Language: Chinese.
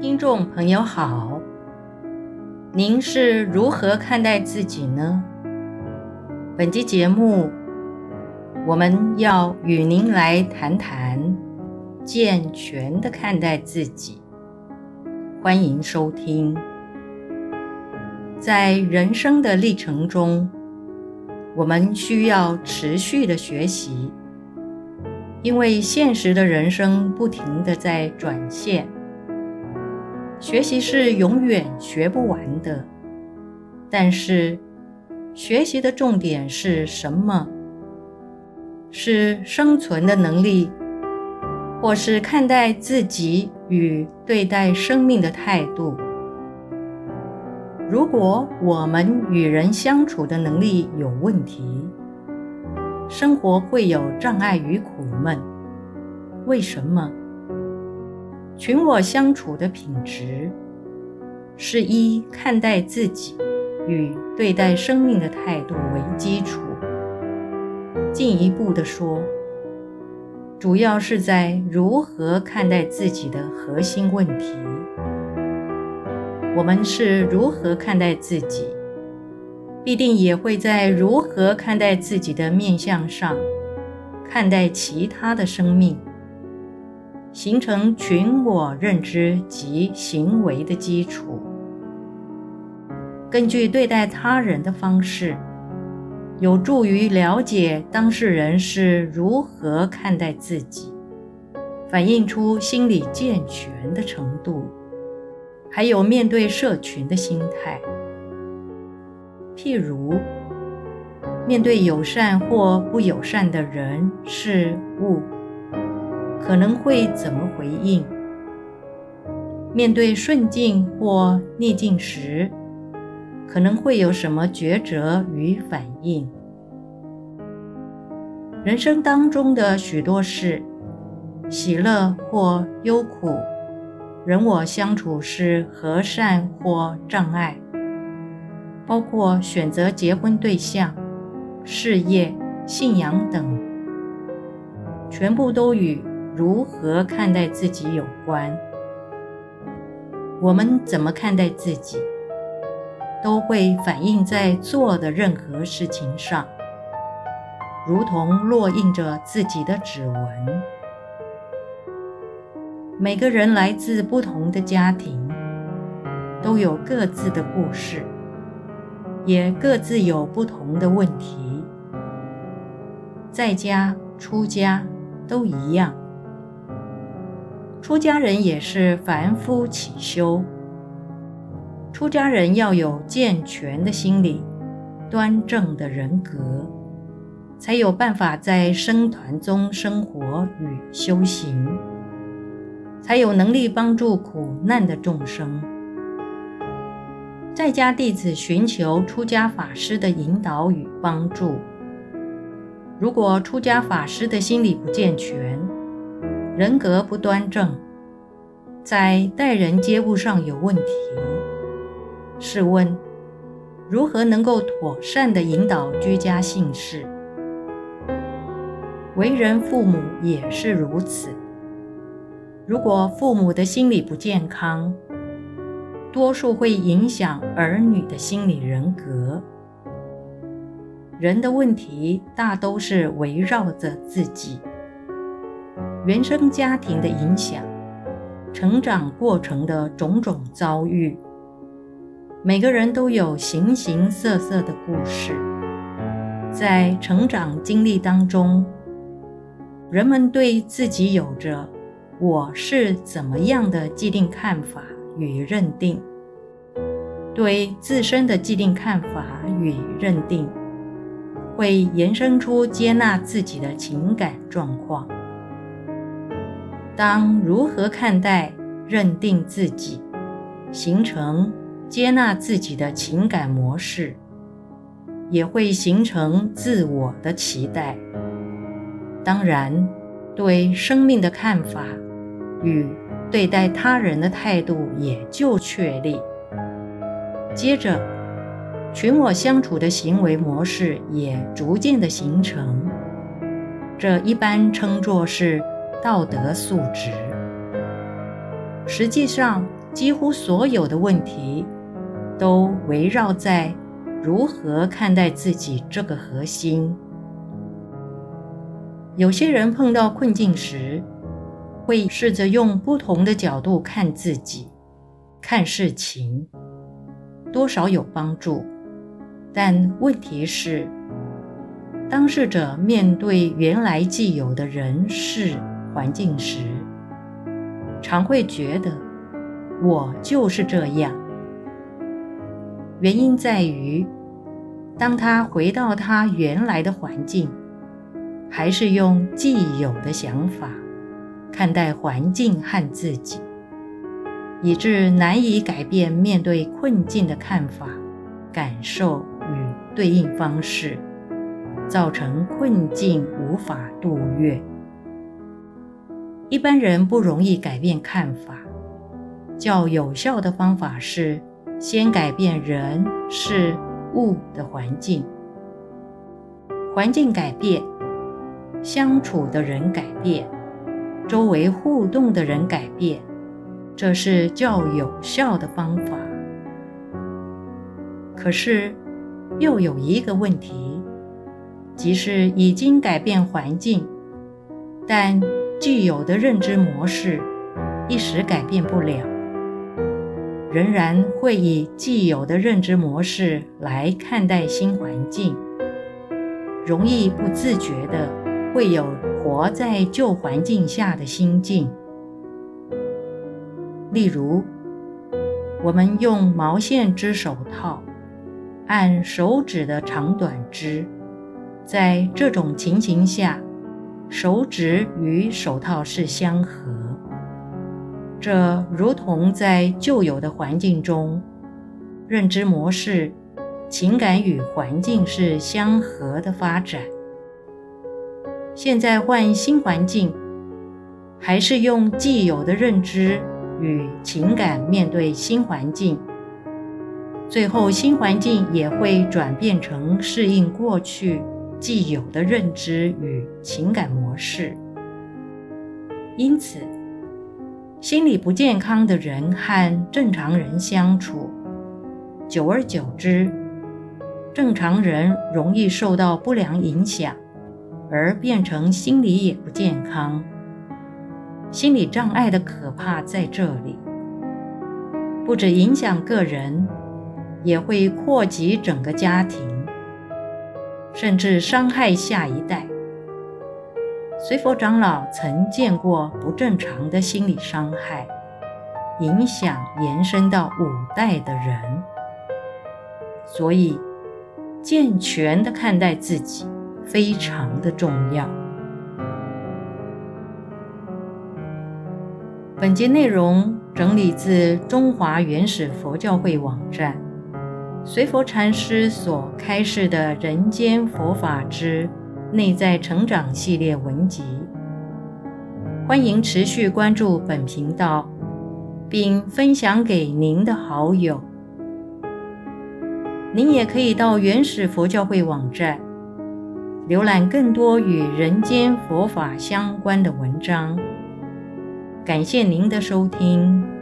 听众朋友好，您是如何看待自己呢？本期节目，我们要与您来谈谈健全的看待自己。欢迎收听。在人生的历程中，我们需要持续的学习，因为现实的人生不停地在转变，学习是永远学不完的。但是，学习的重点是什么？是生存的能力，或是看待自己与对待生命的态度？如果我们与人相处的能力有问题，生活会有障碍与苦闷。为什么？群我相处的品质，是依看待自己与对待生命的态度为基础。进一步的说，主要是在如何看待自己的核心问题。我们是如何看待自己，必定也会在如何看待自己的面相上，看待其他的生命，形成群我认知及行为的基础。根据对待他人的方式，有助于了解当事人是如何看待自己，反映出心理健全的程度。还有面对社群的心态，譬如面对友善或不友善的人事物，可能会怎么回应？面对顺境或逆境时，可能会有什么抉择与反应？人生当中的许多事，喜乐或忧苦。人我相处是和善或障碍，包括选择结婚对象、事业、信仰等，全部都与如何看待自己有关。我们怎么看待自己，都会反映在做的任何事情上，如同烙印着自己的指纹。每个人来自不同的家庭，都有各自的故事，也各自有不同的问题。在家、出家都一样。出家人也是凡夫起修。出家人要有健全的心理、端正的人格，才有办法在僧团中生活与修行。才有能力帮助苦难的众生。在家弟子寻求出家法师的引导与帮助。如果出家法师的心理不健全，人格不端正，在待人接物上有问题，试问如何能够妥善的引导居家姓氏？为人父母也是如此。如果父母的心理不健康，多数会影响儿女的心理人格。人的问题大都是围绕着自己，原生家庭的影响，成长过程的种种遭遇。每个人都有形形色色的故事，在成长经历当中，人们对自己有着。我是怎么样的既定看法与认定，对自身的既定看法与认定，会延伸出接纳自己的情感状况。当如何看待、认定自己，形成接纳自己的情感模式，也会形成自我的期待。当然，对生命的看法。与对待他人的态度也就确立。接着，群我相处的行为模式也逐渐的形成，这一般称作是道德素质。实际上，几乎所有的问题都围绕在如何看待自己这个核心。有些人碰到困境时，会试着用不同的角度看自己、看事情，多少有帮助。但问题是，当事者面对原来既有的人事环境时，常会觉得我就是这样。原因在于，当他回到他原来的环境，还是用既有的想法看待环境和自己，以致难以改变面对困境的看法、感受与对应方式，造成困境无法度越。一般人不容易改变看法，较有效的方法是先改变人事物的环境，环境改变，相处的人改变，周围互动的人改变，这是较有效的方法。可是，又有一个问题，即是已经改变环境，但既有的认知模式一时改变不了，仍然会以既有的认知模式来看待新环境，容易不自觉地会有活在旧环境下的心境。例如，我们用毛线织手套，按手指的长短织，在这种情形下，手指与手套是相合，这如同在旧有的环境中，认知模式、情感与环境是相合的发展。现在换新环境，还是用既有的认知与情感面对新环境，最后新环境也会转变成适应过去。既有的认知与情感模式，因此，心理不健康的人和正常人相处，久而久之，正常人容易受到不良影响，而变成心理也不健康。心理障碍的可怕在这里，不止影响个人，也会扩及整个家庭。甚至伤害下一代。随佛长老曾见过不正常的心理伤害，影响延伸到五代的人。所以，健全的看待自己非常的重要。本节内容整理自中华原始佛教会网站。随佛禅师所开示的《人间佛法之内在成长》系列文集，欢迎持续关注本频道，并分享给您的好友。您也可以到原始佛教会网站，浏览更多与人间佛法相关的文章。感谢您的收听。